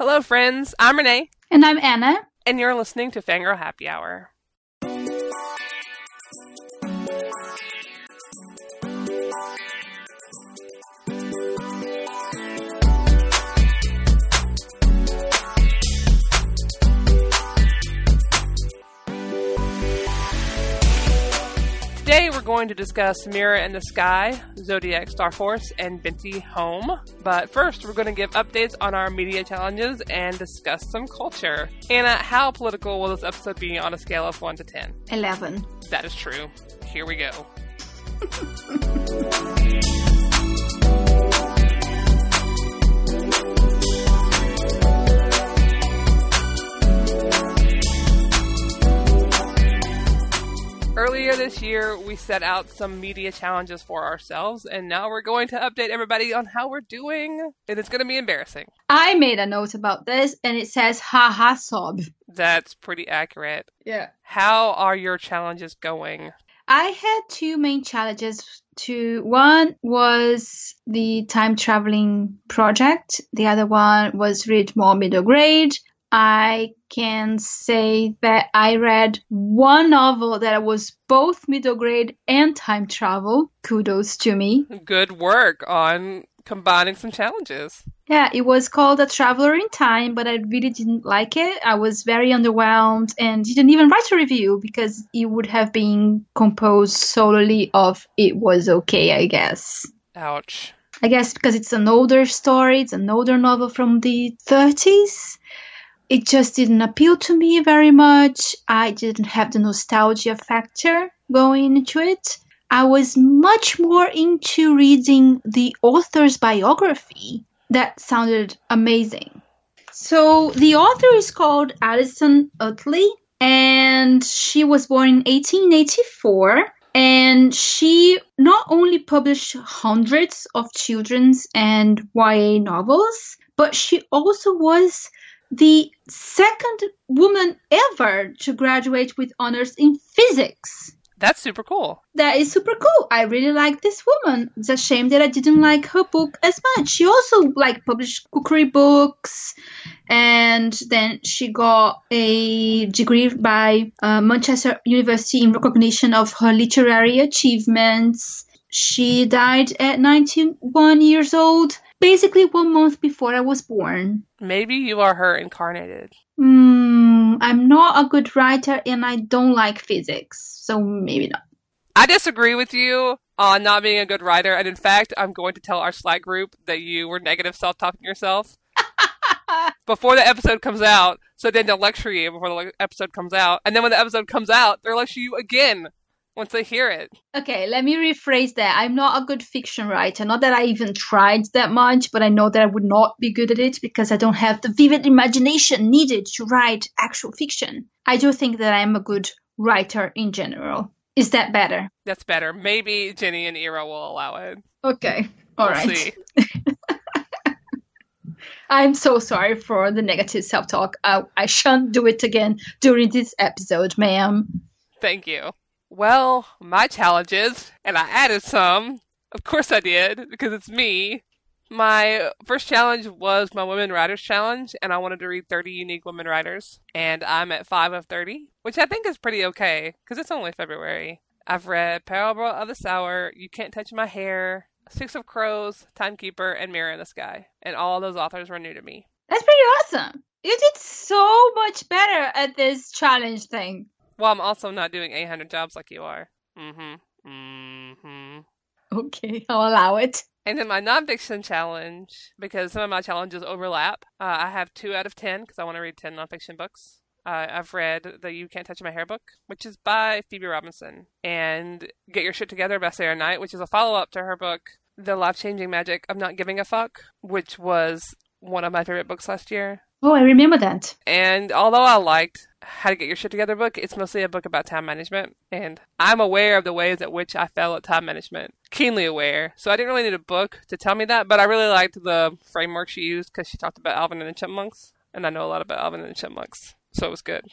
Hello, friends. I'm Renee. And I'm Anna. And you're listening to Fangirl Happy Hour. Going to discuss Mirror in the Sky, Zodiac Starforce, and Binti Home. But first, we're going to give updates on our media challenges and discuss some culture. Anna, how political will this episode be on a scale of 1 to 10? 11. That is true. Here we go. Earlier this year, we set out some media challenges for ourselves, and now we're going to update everybody on how we're doing. And it's going to be embarrassing. I made a note about this, and it says, haha, sob. That's pretty accurate. Yeah. How are your challenges going? I had two main challenges. To one was the time traveling project. The other one was read more middle grade. I can say that I read one novel that was both middle grade and time travel. Kudos to me. Good work on combining some challenges. Yeah, it was called A Traveler in Time, but I really didn't like it. I was very underwhelmed and didn't even write a review because it would have been composed solely of it was okay, I guess. Ouch. I guess because it's an older story, it's an older novel from the 30s it just didn't appeal to me very much. I didn't have the nostalgia factor going into it. I was much more into reading the author's biography. That sounded amazing. So the author is called Alison Utley, and she was born in 1884. And she not only published hundreds of children's and YA novels, but she also was the second woman ever to graduate with honors in physics. That's super cool. That is super cool. I really like this woman. It's a shame that I didn't like her book as much. She also like published cookery books, and then she got a degree by uh, Manchester University in recognition of her literary achievements. She died at 91 years old basically one month before I was born. Maybe you are her incarnated. Mm, I'm not a good writer and I don't like physics, so maybe not. I disagree with you on not being a good writer, and in fact, I'm going to tell our Slack group that you were negative self talking yourself. before the episode comes out, so then they'll lecture you before the episode comes out, and then when the episode comes out, they'll lecture you again once hear it. Okay, let me rephrase that. I'm not a good fiction writer. Not that I even tried that much, but I know that I would not be good at it because I don't have the vivid imagination needed to write actual fiction. I do think that I'm a good writer in general. Is that better? That's better. Maybe Jenny and Ira will allow it. Okay. all we'll right. I'm so sorry for the negative self talk. I, I shan't do it again during this episode, ma'am. Thank you. Well, my challenges, and I added some. Of course I did, because it's me. My first challenge was my Women Writers Challenge, and I wanted to read 30 unique women writers. And I'm at 5 of 30, which I think is pretty okay, because it's only February. I've read Parable of the Sower, You Can't Touch My Hair, Six of Crows, Timekeeper, and Mirror in the Sky. And all those authors were new to me. That's pretty awesome. You did so much better at this challenge thing. Well, I'm also not doing 800 jobs like you are. Mm-hmm. Mm-hmm. Okay, I'll allow it. And then my nonfiction challenge, because some of my challenges overlap, uh, I have two out of 10 because I want to read 10 nonfiction books. Uh, I've read the You Can't Touch My Hair book, which is by Phoebe Robinson, and Get Your Shit Together by Sarah Knight, which is a follow up to her book, The Life Changing Magic of Not Giving a Fuck, which was one of my favorite books last year. Oh, I remember that. And although I liked How to Get Your Shit Together book, it's mostly a book about time management. And I'm aware of the ways at which I fail at time management, keenly aware. So I didn't really need a book to tell me that, but I really liked the framework she used because she talked about Alvin and the Chipmunks. And I know a lot about Alvin and the Chipmunks. So it was good.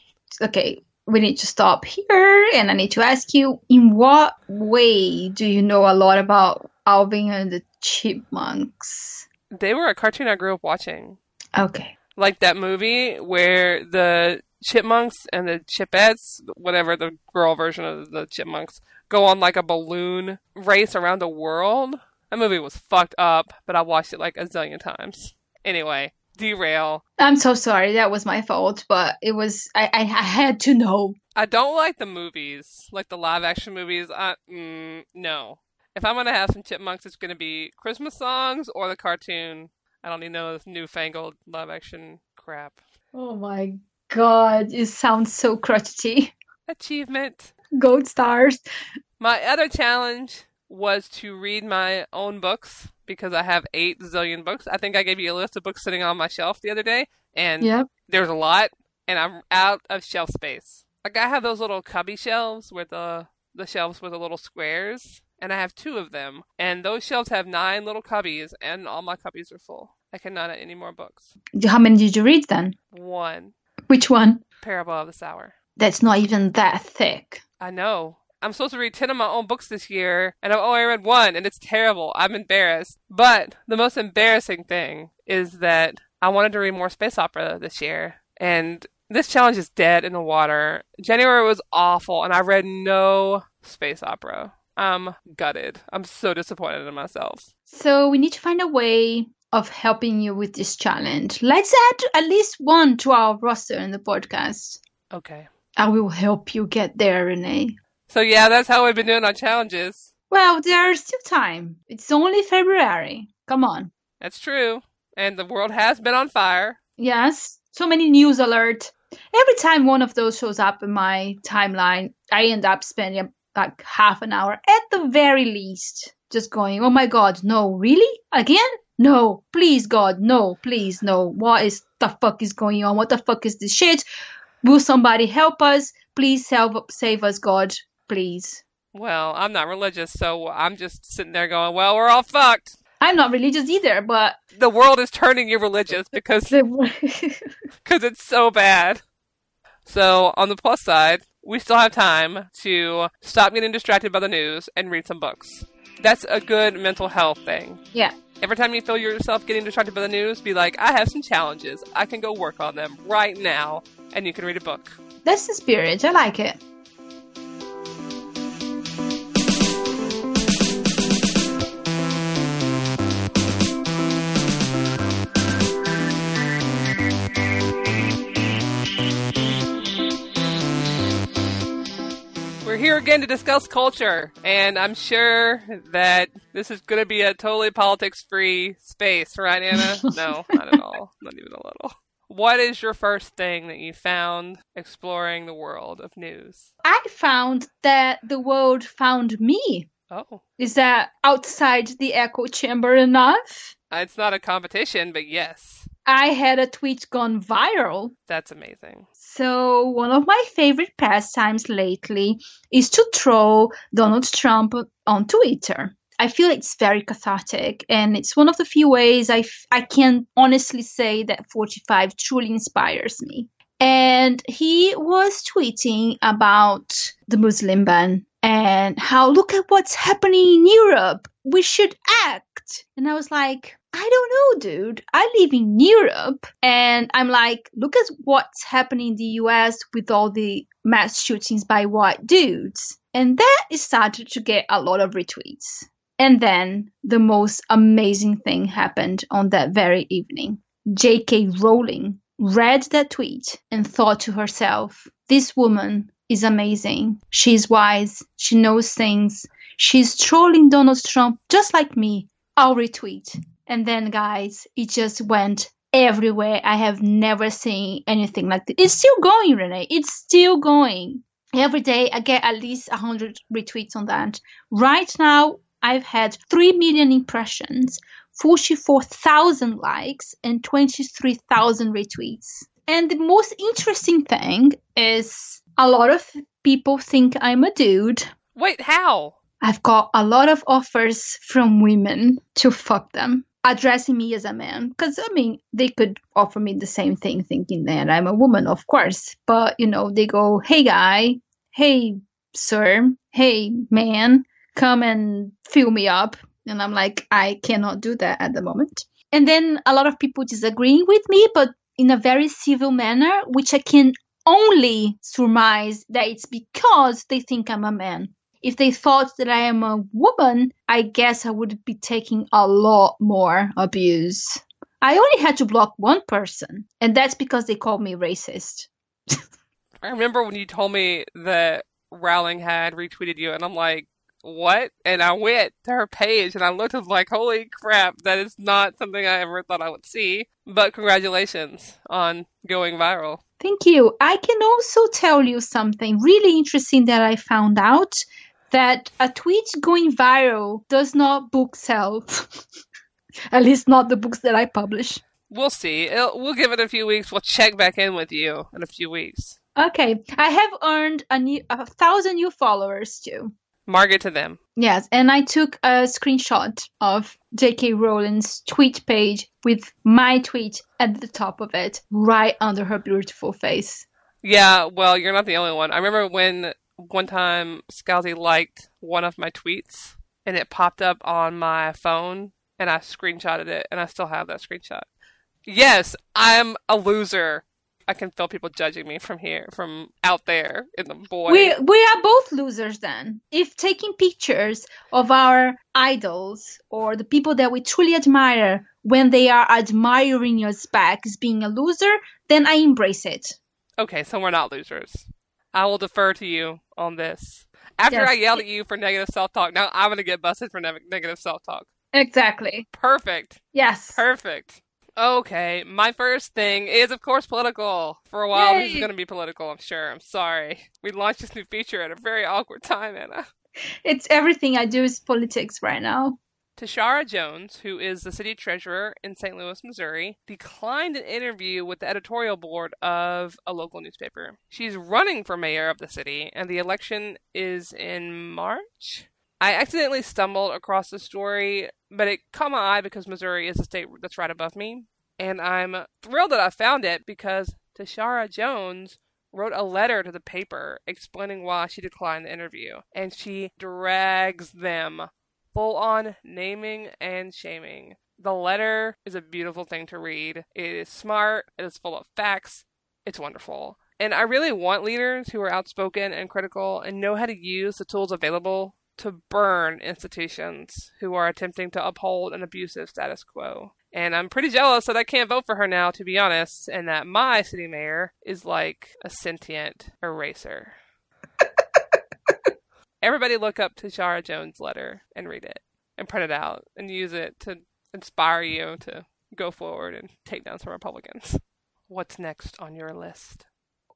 Okay, we need to stop here. And I need to ask you in what way do you know a lot about Alvin and the Chipmunks? They were a cartoon I grew up watching. Okay. Like that movie where the chipmunks and the chipettes, whatever the girl version of the chipmunks, go on like a balloon race around the world. That movie was fucked up, but I watched it like a zillion times. Anyway, derail. I'm so sorry. That was my fault, but it was I, I, I had to know. I don't like the movies, like the live action movies. I mm, no. If I'm gonna have some chipmunks, it's gonna be Christmas songs or the cartoon. I don't need no this newfangled live action crap. Oh my god, it sounds so crotchety. Achievement. Gold stars. My other challenge was to read my own books because I have eight zillion books. I think I gave you a list of books sitting on my shelf the other day, and Yep. there's a lot, and I'm out of shelf space. Like I have those little cubby shelves with the the shelves with the little squares, and I have two of them, and those shelves have nine little cubbies, and all my cubbies are full. I cannot add any more books. How many did you read then? One Which one? Parable of the Sower. That's not even that thick. I know. I'm supposed to read 10 of my own books this year, and I've only read one, and it's terrible. I'm embarrassed. But the most embarrassing thing is that I wanted to read more space opera this year, and this challenge is dead in the water. January was awful, and I read no space opera. I'm gutted. I'm so disappointed in myself. So we need to find a way of helping you with this challenge. Let's add at least one to our roster in the podcast. Okay. I will help you get there, Renee. So, yeah, that's how we've been doing our challenges. Well, there's still time. It's only February. Come on. That's true. And the world has been on fire. Yes, so many news alert. Every time one of those shows up in my timeline, I end up spending like half an hour at the very least just going, "Oh my god, no, really? Again? No, please god, no, please no. What is the fuck is going on? What the fuck is this shit? Will somebody help us? Please help save us, god, please." Well, I'm not religious, so I'm just sitting there going, well, we're all fucked. I'm not religious either, but The world is turning you religious because because it's so bad. So, on the plus side, we still have time to stop getting distracted by the news and read some books. That's a good mental health thing. yeah. Every time you feel yourself getting distracted by the news, be like, I have some challenges. I can go work on them right now, and you can read a book. That's the spirit. I like it. We're here again to discuss culture, and I'm sure that this is going to be a totally politics free space, right, Anna? no, not at all. Not even a little. What is your first thing that you found exploring the world of news? I found that the world found me. Oh, Is that outside the echo chamber enough? Uh, it's not a competition, but yes, I had a tweet gone viral. that's amazing. So, one of my favorite pastimes lately is to troll Donald Trump on Twitter. I feel it's very cathartic, and it's one of the few ways I, f- I can honestly say that 45 truly inspires me. And he was tweeting about the Muslim ban and how look at what's happening in Europe. We should act. And I was like, I don't know, dude. I live in Europe and I'm like, look at what's happening in the US with all the mass shootings by white dudes. And that started to get a lot of retweets. And then the most amazing thing happened on that very evening. J.K. Rowling read that tweet and thought to herself, this woman is amazing. She's wise. She knows things. She's trolling Donald Trump just like me. I'll retweet. And then, guys, it just went everywhere. I have never seen anything like this. It's still going, Renee. It's still going. Every day, I get at least 100 retweets on that. Right now, I've had 3 million impressions, 44,000 likes, and 23,000 retweets. And the most interesting thing is a lot of people think I'm a dude. Wait, how? I've got a lot of offers from women to fuck them, addressing me as a man. Because, I mean, they could offer me the same thing, thinking that I'm a woman, of course. But, you know, they go, hey, guy, hey, sir, hey, man, come and fill me up. And I'm like, I cannot do that at the moment. And then a lot of people disagreeing with me, but in a very civil manner, which I can only surmise that it's because they think I'm a man. If they thought that I am a woman, I guess I would be taking a lot more abuse. I only had to block one person, and that's because they called me racist. I remember when you told me that Rowling had retweeted you, and I'm like, what? And I went to her page and I looked and was like, holy crap, that is not something I ever thought I would see. But congratulations on going viral. Thank you. I can also tell you something really interesting that I found out that a tweet going viral does not book sell. At least not the books that I publish. We'll see. It'll, we'll give it a few weeks. We'll check back in with you in a few weeks. Okay, I have earned a new a thousand new followers too. Market to them. Yes, and I took a screenshot of J.K. Rowling's tweet page with my tweet at the top of it, right under her beautiful face. Yeah, well, you're not the only one. I remember when one time Scalzi liked one of my tweets and it popped up on my phone and I screenshotted it and I still have that screenshot. Yes, I'm a loser. I can feel people judging me from here, from out there in the void. We we are both losers then. If taking pictures of our idols or the people that we truly admire when they are admiring us back is being a loser, then I embrace it. Okay, so we're not losers. I will defer to you on this. After Yes. I yelled at you for negative self talk, now I'm going to get busted for ne- negative self talk. Exactly. Perfect. Yes. Perfect. Okay, my first thing is, of course, political. For a while, this is going to be political, I'm sure. I'm sorry. We launched this new feature at a very awkward time, Anna. It's everything I do is politics right now. Tishaura Jones, who is the city treasurer in St. Louis, Missouri, declined an interview with the editorial board of a local newspaper. She's running for mayor of the city, and the election is in March. I accidentally stumbled across the story, but it caught my eye because Missouri is the state that's right above me. And I'm thrilled that I found it because Tishaura Jones wrote a letter to the paper explaining why she declined the interview. And she drags them full on naming and shaming. The letter is a beautiful thing to read. It is smart, it is full of facts, it's wonderful. And I really want leaders who are outspoken and critical and know how to use the tools available to burn institutions who are attempting to uphold an abusive status quo. And I'm pretty jealous that I can't vote for her now, to be honest, and that my city mayor is like a sentient eraser. Everybody look up Tishaura Jones' letter and read it and print it out and use it to inspire you to go forward and take down some Republicans. What's next on your list?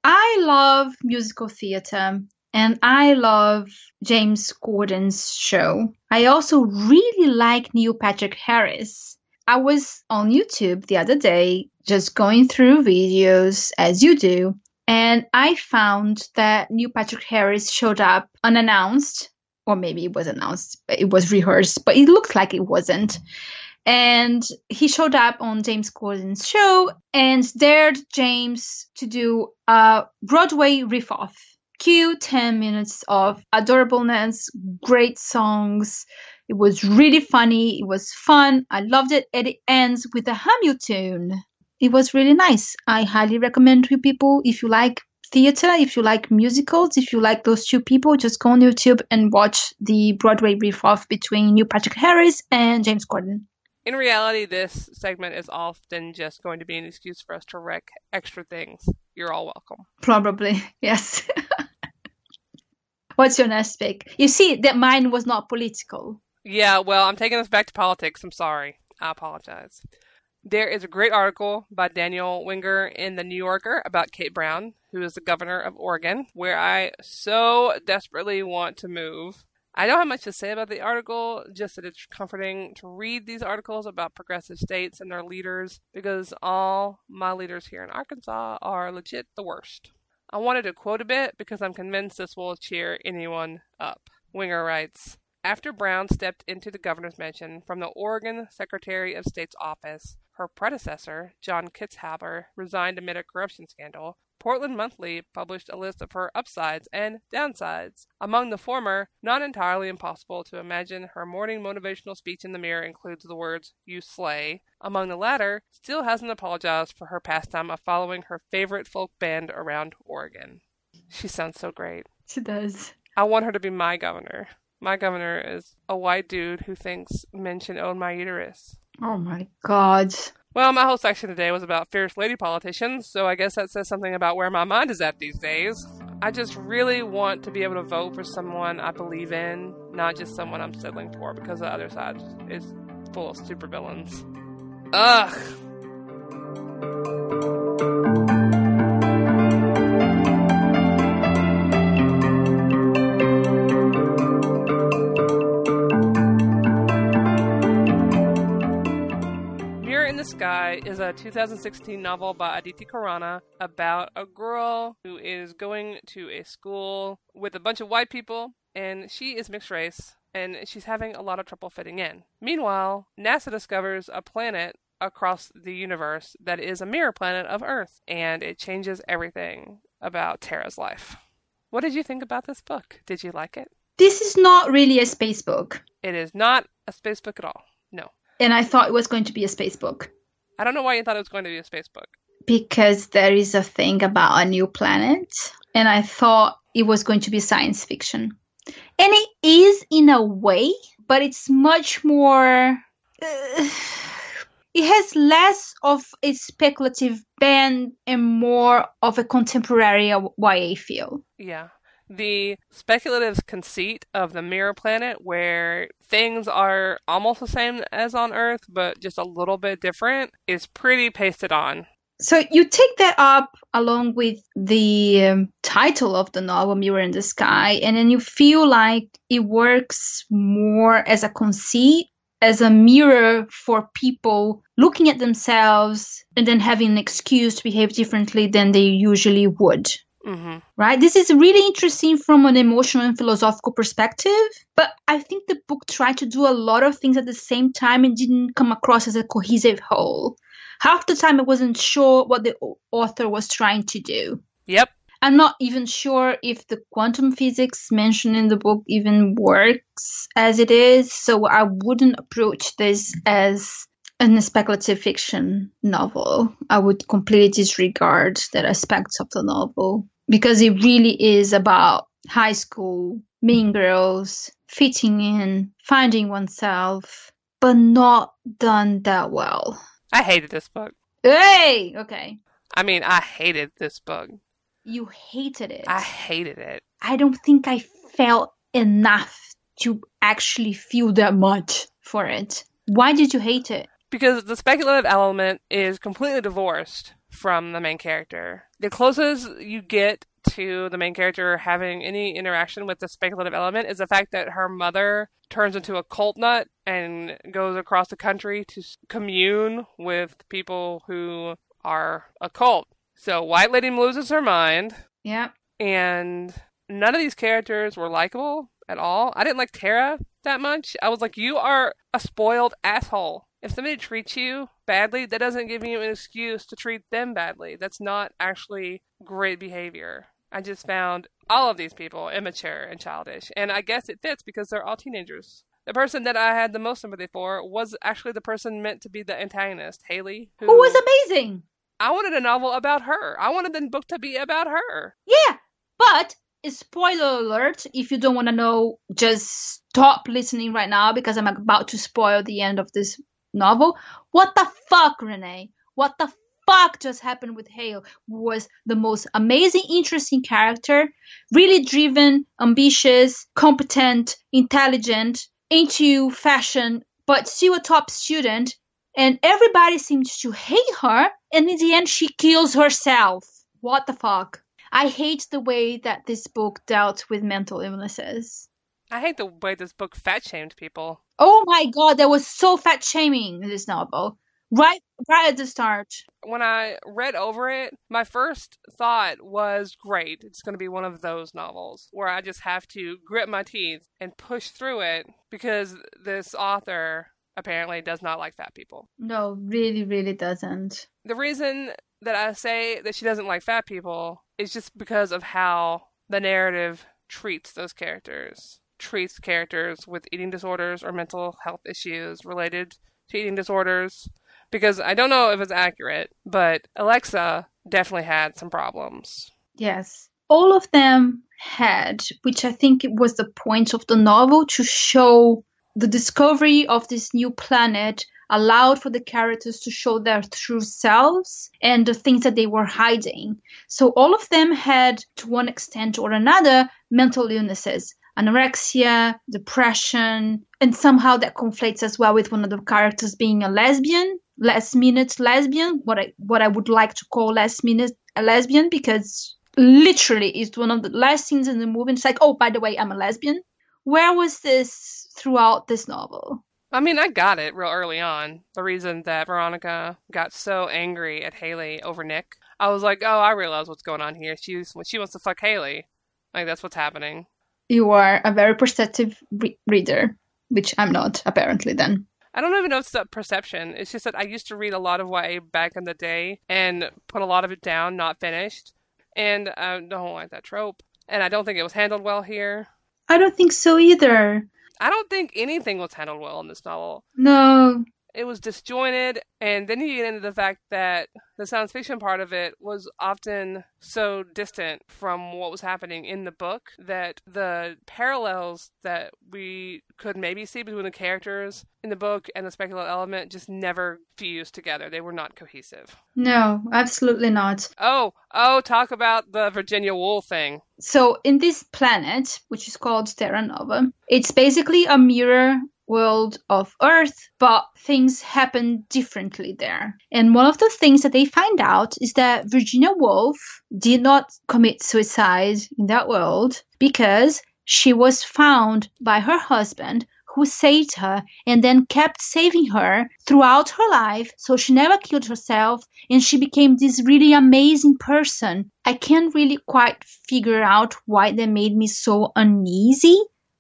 I love musical theater and I love James Corden's show. I also really like Neil Patrick Harris. I was on YouTube the other day just going through videos as you do, and I found that Neil Patrick Harris showed up unannounced, or maybe it was announced, but it was rehearsed, but it looked like it wasn't. And he showed up on James Corden's show and dared James to do a Broadway riff off. Cue 10 minutes of adorableness, great songs. It was really funny. It was fun. I loved it. And it ends with a Hamilton. It was really nice. I highly recommend to people if you like theater, if you like musicals, if you like those two people, just go on YouTube and watch the Broadway riff off between Neil Patrick Harris and James Corden. In reality, this segment is often just going to be an excuse for us to wreck extra things. You're all welcome. Probably, yes. What's your next pick? You see that mine was not political. Yeah, well, I'm taking us back to politics. I'm sorry. I apologize. There is a great article by Daniel Wenger in The New Yorker about Kate Brown, who is the governor of Oregon, where I so desperately want to move. I don't have much to say about the article, just that it's comforting to read these articles about progressive states and their leaders because all my leaders here in Arkansas are legit the worst. I wanted to quote a bit because I'm convinced this will cheer anyone up. Wenger writes After Brown stepped into the governor's mansion from the Oregon Secretary of State's office, her predecessor, John Kitzhaber, resigned amid a corruption scandal, Portland Monthly published a list of her upsides and downsides. Among the former, not entirely impossible to imagine her morning motivational speech in the mirror includes the words, You slay. Among the latter, still hasn't apologized for her pastime of following her favorite folk band around Oregon. She sounds so great. She does. I want her to be my governor. My governor is a white dude who thinks men should own my uterus. Oh my god. Well, my whole section today was about fierce lady politicians, so I guess that says something about where my mind is at these days. I just really want to be able to vote for someone I believe in, not just someone I'm settling for because the other side is full of supervillains. Ugh. Sky is a 2016 novel by Aditi Khorana about a girl who is going to a school with a bunch of white people, and she is mixed race, and she's having a lot of trouble fitting in. Meanwhile, NASA discovers a planet across the universe that is a mirror planet of Earth, and it changes everything about Tara's life. What did you think about this book? Did you like it? This is not really a space book. It is not a space book at all. No and I thought it was going to be a space book. I don't know why you thought it was going to be a space book. Because there is a thing about a new planet, and I thought it was going to be science fiction. And it is in a way, but it's much more. Uh, it has less of a speculative bend and more of a contemporary YA feel. Yeah the speculative conceit of the mirror planet where things are almost the same as on Earth, but just a little bit different, is pretty pasted on. So you take that up along with the um, title of the novel, Mirror in the Sky, and then you feel like it works more as a conceit, as a mirror for people looking at themselves and then having an excuse to behave differently than they usually would. Mm-hmm. Right? This is really interesting from an emotional and philosophical perspective, but I think the book tried to do a lot of things at the same time and didn't come across as a cohesive whole. Half the time, I wasn't sure what the author was trying to do. Yep. I'm not even sure if the quantum physics mentioned in the book even works as it is, so I wouldn't approach this as a speculative fiction novel. I would completely disregard that aspects of the novel because it really is about high school, mean girls, fitting in, finding oneself, but not done that well. I hated this book. Hey, okay. I mean, I hated this book. You hated it. I hated it. I don't think I felt enough to actually feel that much for it. Why did you hate it? because the speculative element is completely divorced from the main character. The closest you get to the main character having any interaction with the speculative element is the fact that her mother turns into a cult nut and goes across the country to commune with people who are a cult. So White Lady loses her mind. Yep. And none of these characters were likable at all. I didn't like Tara that much. I was like, you are a spoiled asshole. If somebody treats you badly, that doesn't give you an excuse to treat them badly. That's not actually great behavior. I just found all of these people immature and childish. And I guess it fits because they're all teenagers. The person that I had the most sympathy for was actually the person meant to be the antagonist, Haley. Who, who was amazing. I wanted a novel about her. I wanted the book to be about her. Yeah, but spoiler alert if you don't want to know just stop listening right now because i'm about to spoil the end of this novel. What the fuck, Renee? What the fuck just happened with Hale? Was the most amazing, interesting character, really driven, ambitious, competent, intelligent, into fashion, but still a top student. And everybody seems to hate her, and in the end, she kills herself. What the fuck? I hate the way that this book dealt with mental illnesses. I hate the way this book fat shamed people. Oh my god, there was so fat shaming in this novel. Right right at the start. When I read over it, my first thought was great. It's going to be one of those novels where I just have to grit my teeth and push through it because this author apparently does not like fat people. No, really, really doesn't. The reason that I say that she doesn't like fat people is just because of how the narrative treats those characters. Treats characters with eating disorders or mental health issues related to eating disorders. Because I don't know if it's accurate, but Alexa definitely had some problems. Yes. All of them had, which I think was the point of the novel to show the discovery of this new planet allowed for the characters to show their true selves and the things that they were hiding. So all of them had, to one extent or another, mental illnesses. Anorexia, depression, and somehow that conflates as well with one of the characters being a lesbian, last minute lesbian, what I what I would like to call last minute a lesbian because literally it's one of the last scenes in the movie. It's like, oh, by the way, I'm a lesbian. Where was this throughout this novel? I mean, I got it real early on. The reason that Veronica got so angry at Haley over Nick, I was like, oh, I realize what's going on here. She's she wants to fuck Haley, like that's what's happening. You are a very perceptive re- reader, which I'm not apparently. Then I don't even know if it's that perception. It's just that I used to read a lot of YA back in the day and put a lot of it down, not finished, and I don't like that trope. And I don't think it was handled well here. I don't think so either. I don't think anything was handled well in this novel. No. It was disjointed, and then you get into the fact that the science fiction part of it was often so distant from what was happening in the book that the parallels that we could maybe see between the characters in the book and the speculative element just never fused together. They were not cohesive. No, absolutely not. Oh, oh, talk about the Virginia Woolf thing. So, in this planet, which is called Terra Nova, it's basically a mirror world of Earth, but things happen differently there. And one of the things that they find out is that Virginia Woolf did not commit suicide in that world because she was found by her husband who saved her and then kept saving her throughout her life. So she never killed herself and she became this really amazing person. I can't really quite figure out why they made me so uneasy.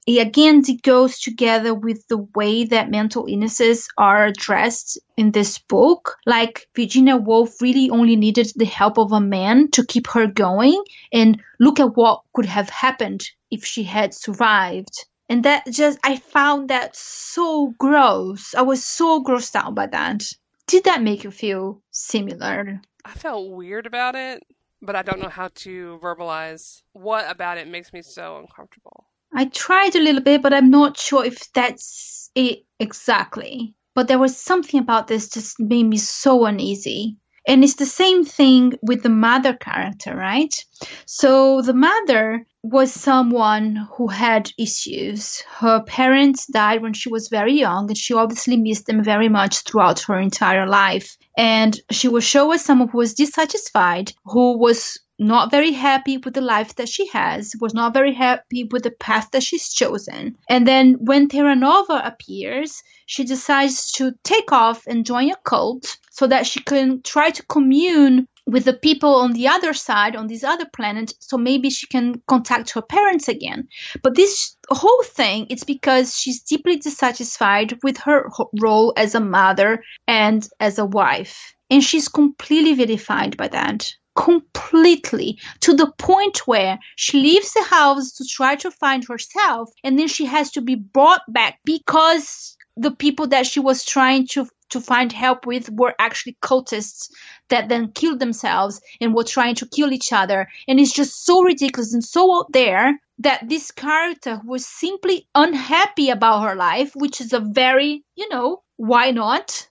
Again, it goes together with the way that mental illnesses are addressed in this book. Like Virginia Woolf really only needed the help of a man to keep her going. And look at what could have happened if she had survived and that just i found that so gross i was so grossed out by that did that make you feel similar I felt weird about it, but I don't know how to verbalize what about it makes me so uncomfortable. I tried a little bit but i'm not sure if that's it exactly but there was something about this just made me so uneasy and it's the same thing with the mother character right so the mother was someone who had issues. Her parents died when she was very young, and she obviously missed them very much throughout her entire life. And she was shown as someone who was dissatisfied, who was not very happy with the life that she has, was not very happy with the path that she's chosen. And then when Terra Nova appears, she decides to take off and join a cult so that she can try to commune with the people on the other side on this other planet so maybe she can contact her parents again. But this whole thing it's because she's deeply dissatisfied with her role as a mother and as a wife. And she's completely vilified by that completely to the point where she leaves the house to try to find herself and then she has to be brought back because the people that she was trying to to find help with were actually cultists that then killed themselves and were trying to kill each other. And it's just so ridiculous and so out there that this character was simply unhappy about her life, which is a very, you know, why not?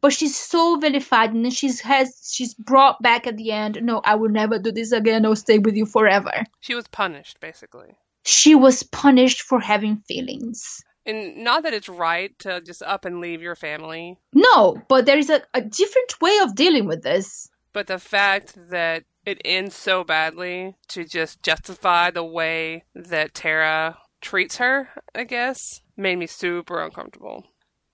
But she's so vilified and she's has she's brought back at the end. No, I will never do this again. I'll stay with you forever. She was punished, basically. She was punished for having feelings. And not that it's right to just up and leave your family, No, but there is a, a different way of dealing with this. but the fact that it ends so badly to just justify the way that Tara treats her, I guess, made me super uncomfortable.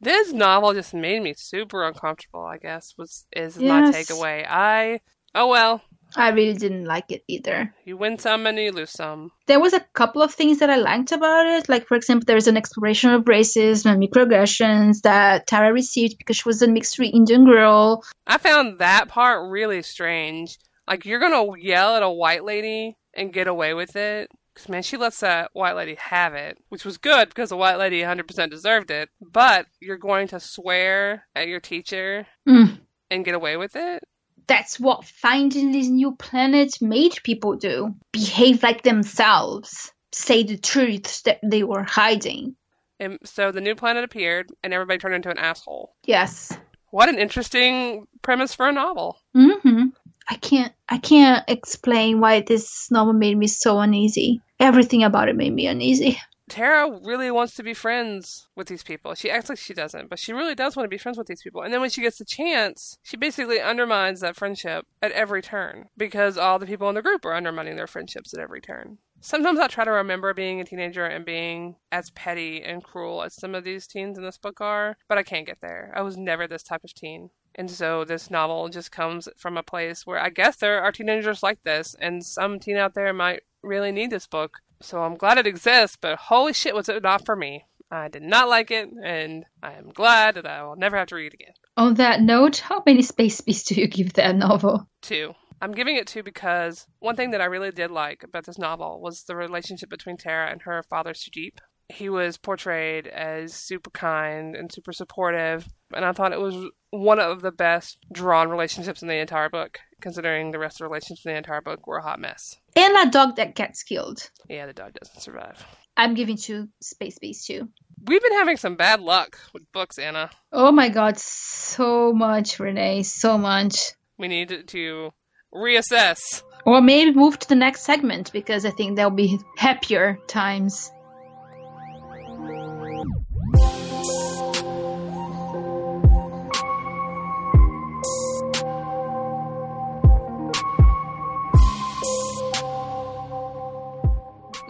This novel just made me super uncomfortable, I guess, was is my takeaway. I oh well. I really didn't like it either. You win some and you lose some. There was a couple of things that I liked about it. Like, for example, there's an exploration of racism and microaggressions that Tara received because she was a mixed-race Indian girl. I found that part really strange. Like, you're gonna yell at a white lady and get away with it? Because, man, she lets that white lady have it, which was good because the white lady 100% deserved it. But you're going to swear at your teacher Mm. and get away with it? That's what finding this new planet made people do. Behave like themselves. Say the truths that they were hiding. And so the new planet appeared, and everybody turned into an asshole. Yes. What an interesting premise for a novel. hmm I can't I can't explain why this novel made me so uneasy. Everything about it made me uneasy. Tara really wants to be friends with these people. She acts like she doesn't, but she really does want to be friends with these people. And then when she gets the chance, she basically undermines that friendship at every turn because all the people in the group are undermining their friendships at every turn. Sometimes I try to remember being a teenager and being as petty and cruel as some of these teens in this book are, but I can't get there. I was never this type of teen. And so this novel just comes from a place where I guess there are teenagers like this, and some teen out there might really need this book. So I'm glad it exists, but holy shit, was it not for me. I did not like it, and I am glad that I will never have to read it again. On that note, how many space bees do you give that novel? Two. I'm giving it two because one thing that I really did like about this novel was the relationship between Tara and her father, Sujip. He was portrayed as super kind and super supportive, and I thought it was one of the best drawn relationships in the entire book, considering the rest of the relationships in the entire book were a hot mess. And a dog that gets killed. Yeah, the dog doesn't survive. I'm giving two space bees too. We've been having some bad luck with books, Anna. Oh my god, so much, Renee, so much. We need to reassess. Or maybe move to the next segment because I think there'll be happier times.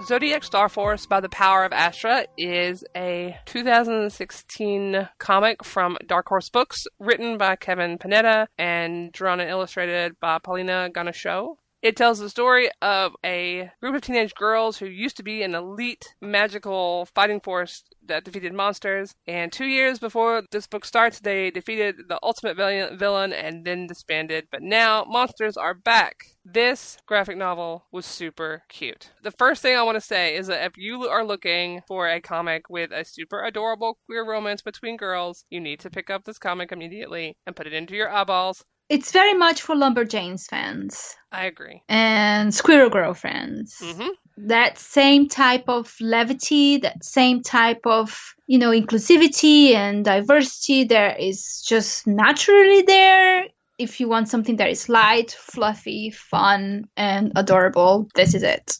Zodiac Starforce by the Power of Astra is a 2016 comic from Dark Horse Books, written by Kevin Panetta and drawn and illustrated by Paulina Ganucheau. It tells the story of a group of teenage girls who used to be an elite magical fighting force that defeated monsters. And two years before this book starts, they defeated the ultimate villain and then disbanded. But now monsters are back. This graphic novel was super cute. The first thing I want to say is that if you are looking for a comic with a super adorable queer romance between girls, you need to pick up this comic immediately and put it into your eyeballs. It's very much for Lumberjanes fans I agree. and Squirrel Girl fans. hmm That same type of levity, that same type of, you know, inclusivity and diversity there is just naturally there. If you want something that is light, fluffy, fun, and adorable, this is it.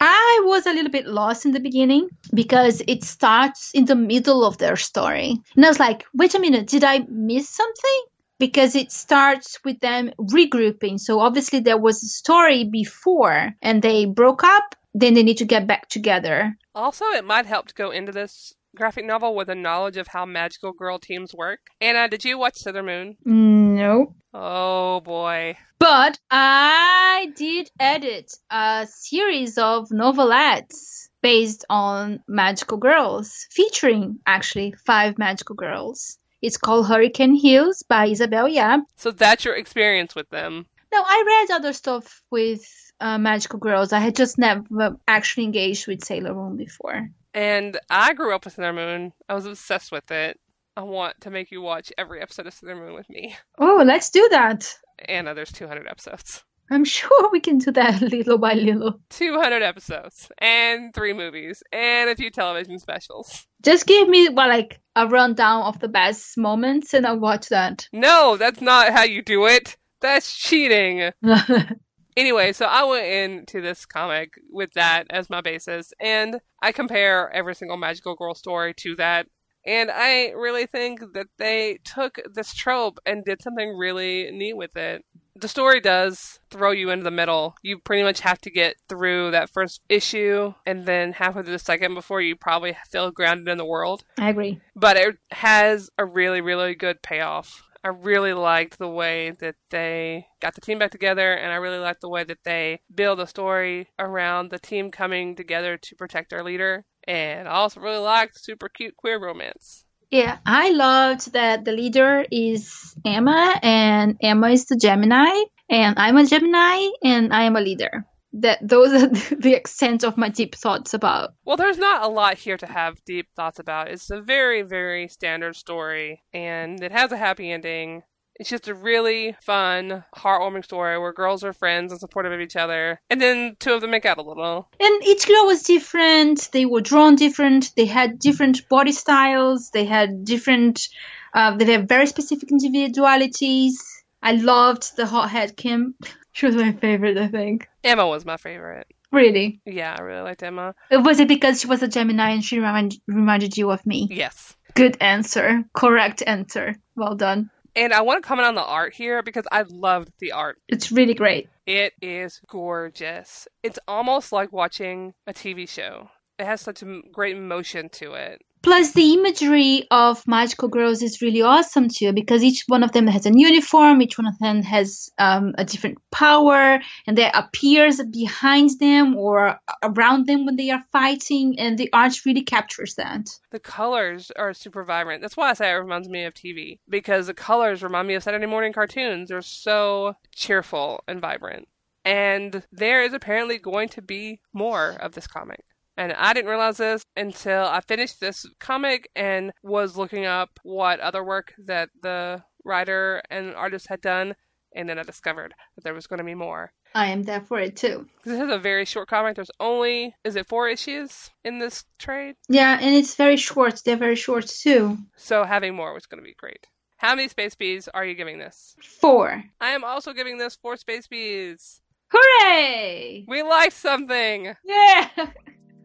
I was a little bit lost in the beginning because it starts in the middle of their story. And I was like, wait a minute, did I miss something? Because it starts with them regrouping. So obviously there was a story before and they broke up, then they need to get back together. Also, it might help to go into this graphic novel with a knowledge of how magical girl teams work. Anna, did you watch Sailor Moon? Mm, No. Oh boy. But I did edit a series of novelettes based on magical girls, featuring actually five magical girls. It's called Hurricane Heels by Isabel Yap. So that's your experience with them. No, I read other stuff with uh, magical girls. I had just never actually engaged with Sailor Moon before. And I grew up with Sailor Moon. I was obsessed with it. I want to make you watch every episode of Sailor Moon with me. Oh, let's do that. Anna, there's 200 episodes. I'm sure we can do that little by little. 200 episodes. And three movies. And a few television specials. Just give me well, like a rundown of the best moments, and I'll watch that. No, that's not how you do it. That's cheating. Anyway, so I went into this comic with that as my basis, and I compare every single magical girl story to that. And I really think that they took this trope and did something really neat with it. The story does throw you into the middle. You pretty much have to get through that first issue and then halfway through the second before you probably feel grounded in the world I agree. but it has a really really good payoff I really liked the way that they got the team back together, and I really liked the way that they build a story around the team coming together to protect their leader. And I also really liked super cute queer romance. Yeah, I loved that the leader is Emma, and Emma is the Gemini, and I'm a Gemini, and I am a leader. That those are the extent of my deep thoughts about. Well, there's not a lot here to have deep thoughts about. It's a very, very standard story, and it has a happy ending. It's just a really fun, heartwarming story where girls are friends and supportive of each other, and then two of them make out a little. And each girl was different. They were drawn different. They had different body styles. They had different. Uh, they had very specific individualities. I loved the hothead Kim. She was my favorite, I think. Emma was my favorite. Really? Yeah, I really liked Emma. Was it because she was a Gemini and she remind, reminded you of me? Yes. Good answer. Correct answer. Well done. And I want to comment on the art here because I loved the art. It's really great. It is gorgeous. It's almost like watching a TV show. It has such a great emotion to it. Plus, the imagery of magical girls is really awesome too, because each one of them has a uniform, each one of them has um, a different power, and there appears behind them or around them when they are fighting, and the art really captures that. The colors are super vibrant. That's why I say it reminds me of TV, because the colors remind me of Saturday morning cartoons. They're so cheerful and vibrant. And there is apparently going to be more of this comic. And I didn't realize this until I finished this comic and was looking up what other work that the writer and artist had done. And then I discovered that there was going to be more. I am there for it too. This is a very short comic. There's only, is it four issues in this trade? Yeah, and it's very short. They're very short too. So having more was going to be great. How many space bees are you giving this? Four. I am also giving this four space bees. Hooray! We like something. Yeah!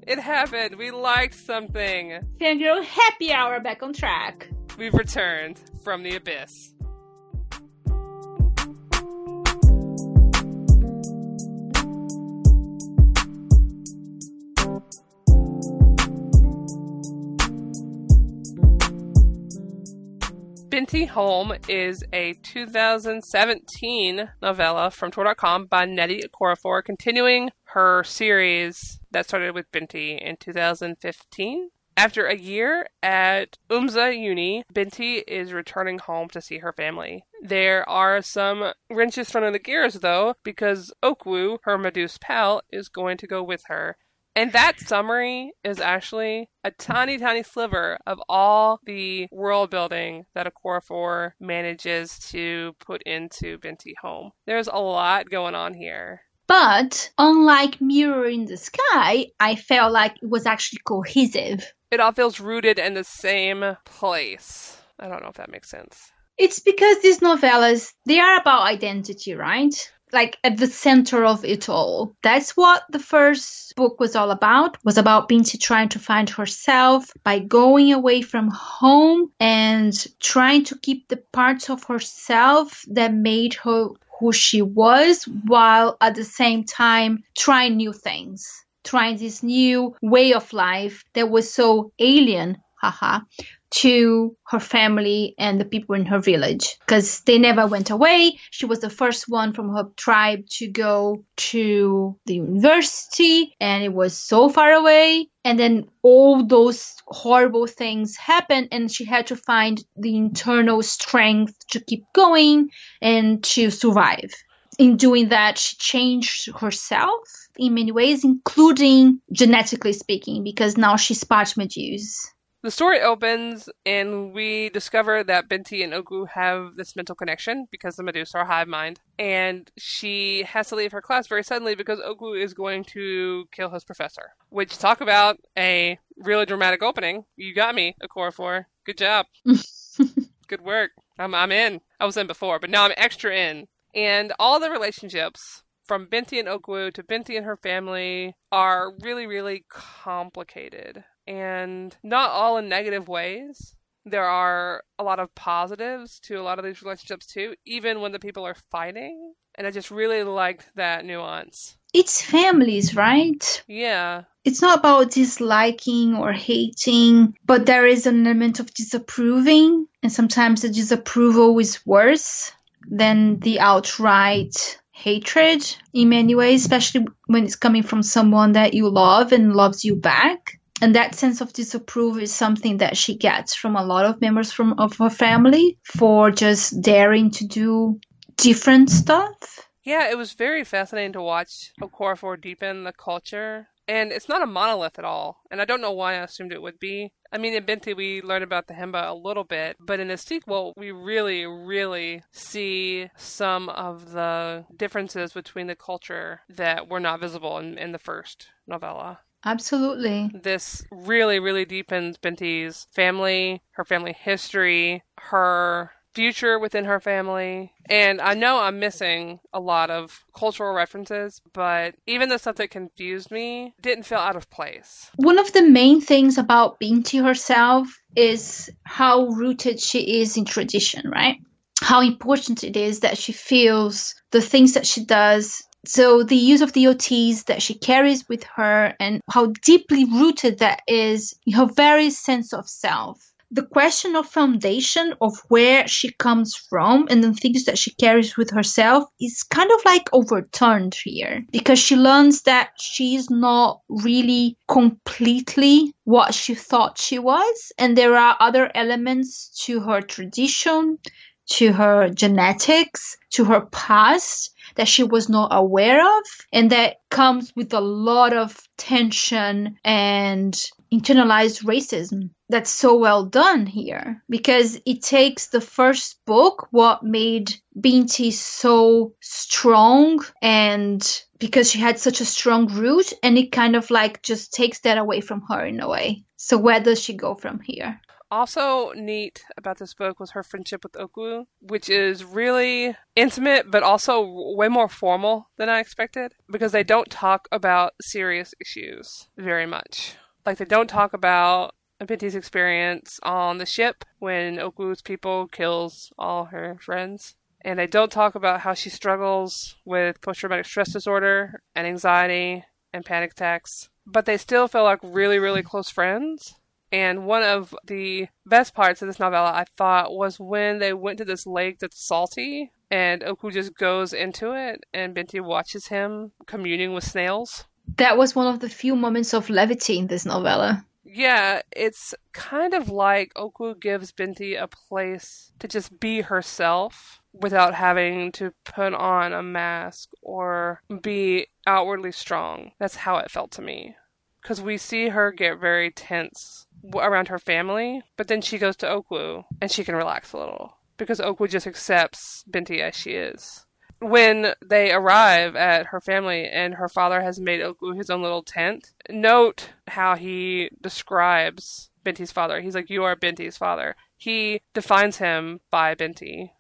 It happened. We liked something. Fangirl happy hour back on track. We've returned from the abyss. Binti Home is a 2017 novella from Tor.com by Nnedi Okorafor, continuing her series that started with Binti in 2015. After a year at Oomza Uni, Binti is returning home to see her family. There are some wrenches thrown in the gears, though, because Okwu, her Meduse pal, is going to go with her. And that summary is actually a tiny, tiny sliver of all the world building that Okorafor manages to put into Binti Home. There's a lot going on here. But unlike Mirror in the Sky, I felt like it was actually cohesive. It all feels rooted in the same place. I don't know if that makes sense. It's because these novellas, they are about identity, right? Like at the center of it all. That's what the first book was all about. Was about Binti trying to find herself by going away from home and trying to keep the parts of herself that made her who she was while at the same time trying new things, trying this new way of life that was so alien, haha, to her family and the people in her village because they never went away. She was the first one from her tribe to go to the university and it was so far away. And then all those horrible things happened and she had to find the internal strength to keep going and to survive. In doing that, she changed herself in many ways, including genetically speaking, because now she's part Meduse. The story opens, and we discover that Binti and Okwu have this mental connection because the Meduse are hive mind. And she has to leave her class very suddenly because Okwu is going to kill his professor. Which, talk about a really dramatic opening. You got me, Okorafor. Good job. Good work. I'm, I'm in. I was in before, but now I'm extra in. And all the relationships from Binti and Okwu to Binti and her family are really, really complicated and not all in negative ways. There are a lot of positives to a lot of these relationships too, even when the people are fighting. And I just really liked that nuance. It's families, right? Yeah. it's not about disliking or hating, but there is an element of disapproving, and sometimes the disapproval is worse than the outright hatred in many ways, especially when it's coming from someone that you love and loves you back. And that sense of disapproval is something that she gets from a lot of members from of her family for just daring to do different stuff. Yeah, it was very fascinating to watch Okorafor deepen the culture and it's not a monolith at all. And I don't know why I assumed it would be. I mean, in Binti, we learn about the Himba a little bit, but in the sequel, we really, really see some of the differences between the culture that were not visible in, in the first novella. Absolutely. This really, really deepens Binti's family, her family history, her future within her family. And I know I'm missing a lot of cultural references, but even the stuff that confused me didn't feel out of place. One of the main things about Binti herself is how rooted she is in tradition, right? How important it is that she feels the things that she does so the use of the otjize that she carries with her and how deeply rooted that is in her very sense of self. The question of foundation of where she comes from and the things that she carries with herself is kind of like overturned here because she learns that she's not really completely what she thought she was and there are other elements to her tradition to her genetics to her past that she was not aware of. And that comes with a lot of tension and internalized racism that's so well done here. Because it takes the first book what made Binti so strong and because she had such a strong root and it kind of like just takes that away from her in a way. So where does she go from here also neat about this book was her friendship with Okwu, which is really intimate but also way more formal than I expected because they don't talk about serious issues very much. Like they don't talk about Binti's experience on the ship when Okwu's people kills all her friends. And they don't talk about how she struggles with post traumatic stress disorder and anxiety and panic attacks. But they still feel like really, really close friends. And one of the best parts of this novella, I thought, was when they went to this lake that's salty, and Okwu just goes into it, and Binti watches him communing with snails. That was one of the few moments of levity in this novella. Yeah, it's kind of like Okwu gives Binti a place to just be herself without having to put on a mask or be outwardly strong. That's how it felt to me. Because we see her get very tense around her family, but then she goes to Okwu and she can relax a little because Okwu just accepts Binti as she is when they arrive at her family and her father has made Okwu his own little tent, note how he describes Binti's father. He's like, You are Binti's father. He defines him by Binti.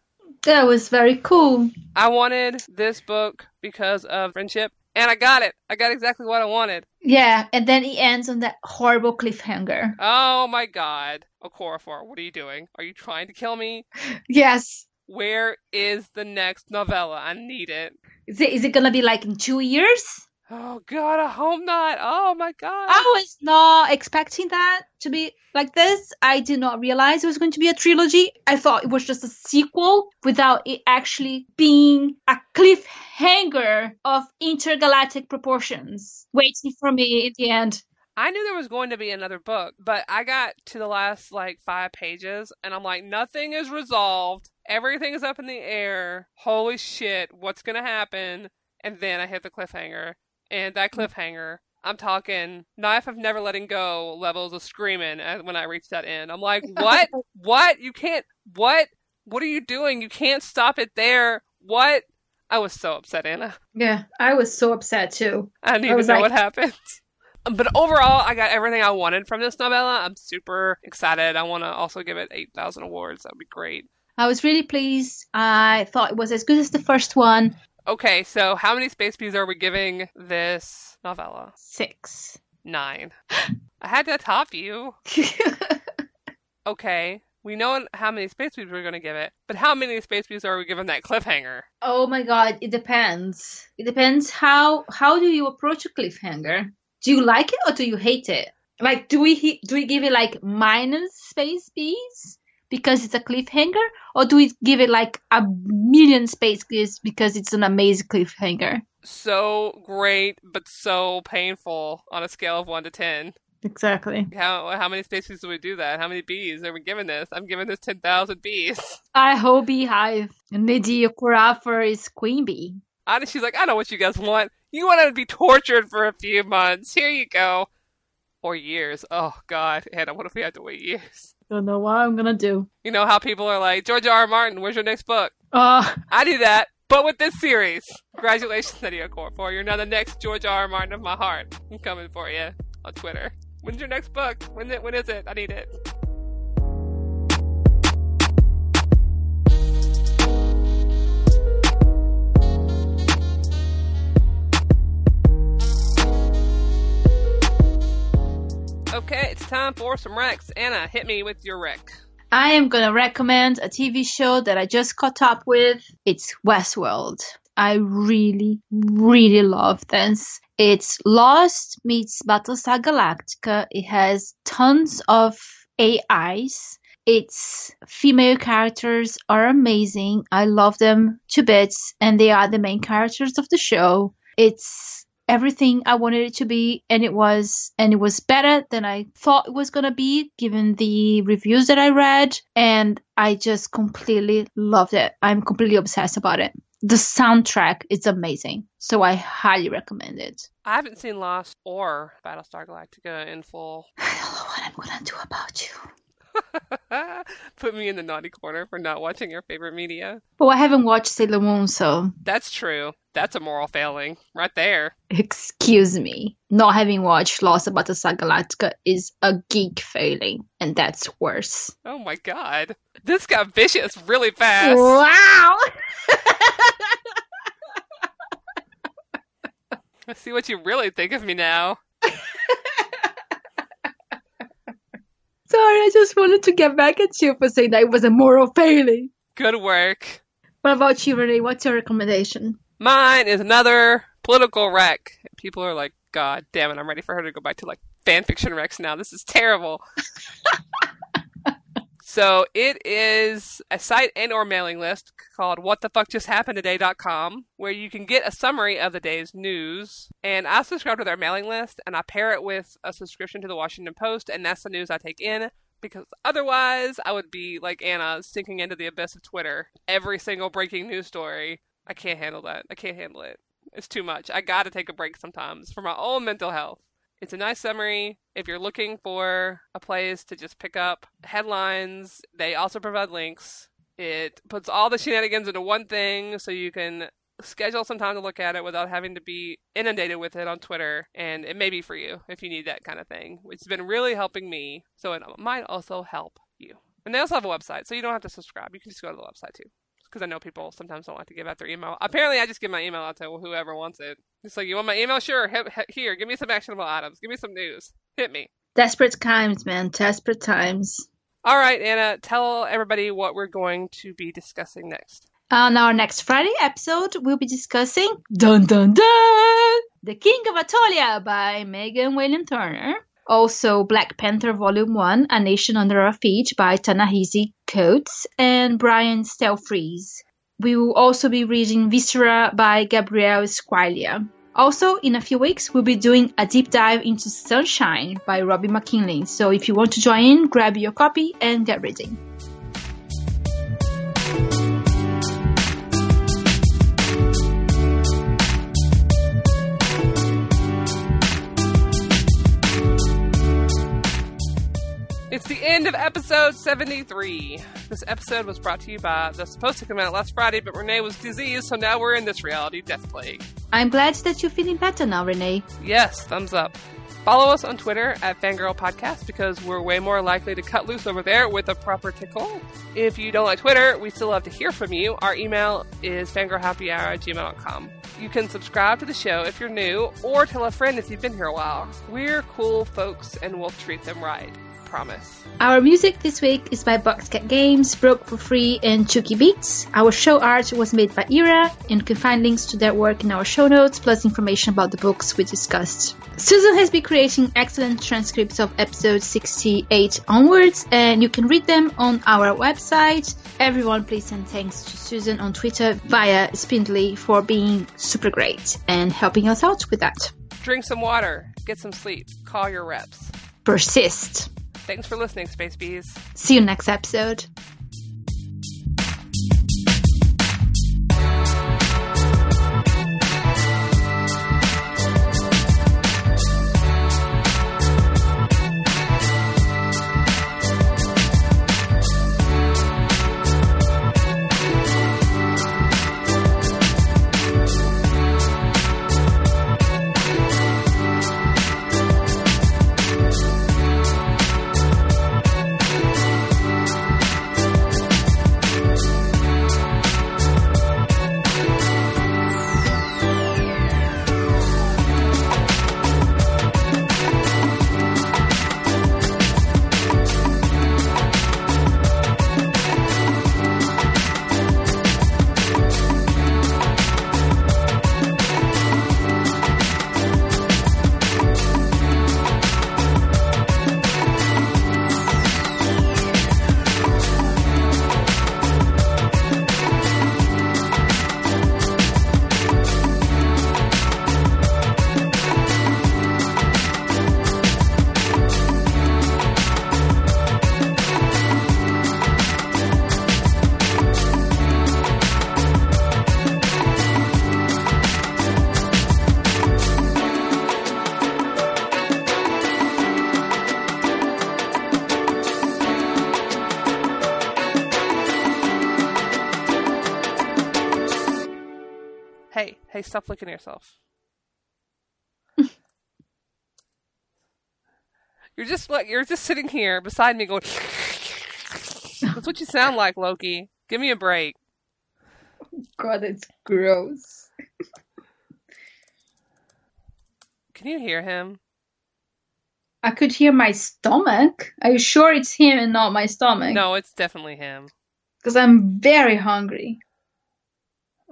That was very cool. I wanted this book because of friendship, and I got it. I got exactly what I wanted. Yeah, and then he ends on that horrible cliffhanger. Oh my god. Oh, Okorafor, what are you doing? Are you trying to kill me? Yes. Where is the next novella? I need it. Is it is it gonna be like in two years? Oh god, I hope not. Oh my god. I was not expecting that to be like this. I did not realize it was going to be a trilogy. I thought it was just a sequel without it actually being a cliffhanger of intergalactic proportions waiting for me at the end. I knew there was going to be another book, but I got to the last like five pages and I'm like, nothing is resolved. Everything is up in the air. Holy shit, what's going to happen? And then I hit the cliffhanger. And that mm. cliffhanger, I'm talking knife of never letting go levels of screaming when I reach that end. I'm like, what? what? You can't, what? What are you doing? You can't stop it there. What? I was so upset, Anna. Yeah, I was so upset too. I didn't even know like, what happened. But overall, I got everything I wanted from this novella. I'm super excited. I want to also give it 8,000 awards. That would be great. I was really pleased. I thought it was as good as the first one. Okay, so how many space bees are we giving this novella? Six. Nine. I had to top you. okay, we know how many space bees we're going to give it, but how many space bees are we giving that cliffhanger? Oh my god, it depends. It depends how how do you approach a cliffhanger? Do you like it or do you hate it? Like, do we do we give it like minus space bees because it's a cliffhanger, or do we give it like a million space bees because it's an amazing cliffhanger? So great, but so painful on a scale of one to ten. Exactly. How how many spaces do we do that? How many bees are we giving this? I'm giving this ten thousand bees. I hope beehive. Nnedi Okorafor is queen bee. And she's like, I know what you guys want. You want to be tortured for a few months. Here you go. Or years. Oh God, Anna, what if we had to wait years? Don't know what I'm gonna do. You know how people are like, George R. R. Martin, where's your next book? Uh, I do that, but with this series. Congratulations, Nnedi Okorafor. You're now the next George R. R. Martin of my heart. I'm coming for you on Twitter. When's your next book? When it, when is it? I need it. Okay, it's time for some recs. Anna, hit me with your rec. I am gonna recommend a TV show that I just caught up with. It's Westworld. I really, really love this. It's Lost meets Battlestar Galactica. It has tons of AIs. Its female characters are amazing. I love them to bits, and they are the main characters of the show. It's everything I wanted it to be, and it was, and it was better than I thought it was gonna be, given the reviews that I read, and I just completely loved it. I'm completely obsessed about it. The soundtrack is amazing, so I highly recommend it. I haven't seen Lost or Battlestar Galactica in full. I don't know what I'm gonna do about you. Put me in the naughty corner for not watching your favorite media. But I haven't watched Sailor Moon, so That's true. That's a moral failing right there. excuse me. Not having watched Lost about the Galactica is a geek failing, and that's worse. Oh my god. This got vicious really fast. Wow! I see what you really think of me now. Sorry, I just wanted to get back at you for saying that it was a moral failing. Good work. What about you, Renee? What's your recommendation? Mine is another political rec. People are like, God damn it, I'm ready for her to go back to like fanfiction recs now. This is terrible. so it is a site and or mailing list called whatthefuckjusthappenedtoday.com where you can get a summary of the day's news. And I subscribe to their mailing list and I pair it with a subscription to the Washington Post and that's the news I take in because otherwise I would be like Anna sinking into the abyss of Twitter. Every single breaking news story. I can't handle that. I can't handle it. It's too much. I gotta take a break sometimes for my own mental health. It's a nice summary. If you're looking for a place to just pick up headlines, they also provide links. It puts all the shenanigans into one thing so you can schedule some time to look at it without having to be inundated with it on Twitter. And it may be for you if you need that kind of thing, which has been really helping me. So it might also help you. And they also have a website, so you don't have to subscribe. You can just go to the website too because I know people sometimes don't like to give out their email. Apparently, I just give my email out to whoever wants it. It's like, you want my email? Sure. He- he- here, give me some actionable items. Give me some news. Hit me. Desperate times, man. Desperate times. All right, Anna, tell everybody what we're going to be discussing next. Uh, On our next Friday episode, we'll be discussing Dun Dun Dun! The King of Atolia by Megan Whalen Turner. Also, Black Panther Volume 1, A Nation Under Our Feet by Ta-Nehisi Coates and Brian Stelfreeze. We will also be reading Viscera by Gabriel Squailia. Also, in a few weeks, we'll be doing a deep dive into Sunshine by Robin McKinley. So if you want to join in, grab your copy and get reading. It's the end of episode 73. This episode was brought to you by the supposed to come out last Friday, but Renee was diseased, so now we're in this reality death plague. I'm glad that you're feeling better now, Renee. Yes, thumbs up. Follow us on Twitter at Fangirl Podcast because we're way more likely to cut loose over there with a proper tickle. If you don't like Twitter, we still love to hear from you. Our email is fangirlhappyhour at gmail.com. You can subscribe to the show if you're new, or tell a friend if you've been here a while. We're cool folks and we'll treat them right. Promise. Our music this week is by Boxcat Games, Broke for Free, and Chucky Beats. Our show art was made by Ira, and you can find links to their work in our show notes, plus information about the books we discussed. Susan has been creating excellent transcripts of episode 68 onwards, and you can read them on our website. Everyone, please send thanks to Susan on Twitter via Spindly for being super great and helping us out with that. Drink some water, get some sleep, call your reps. Persist. Thanks for listening, Space Bees. See you next episode. Stop looking at yourself. you're just like you're just sitting here beside me going. That's what you sound like, Loki. Give me a break. God, it's gross. Can you hear him? I could hear my stomach. Are you sure it's him and not my stomach? No, it's definitely him. Because I'm very hungry.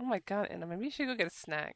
Oh my god, Anna, maybe you should go get a snack.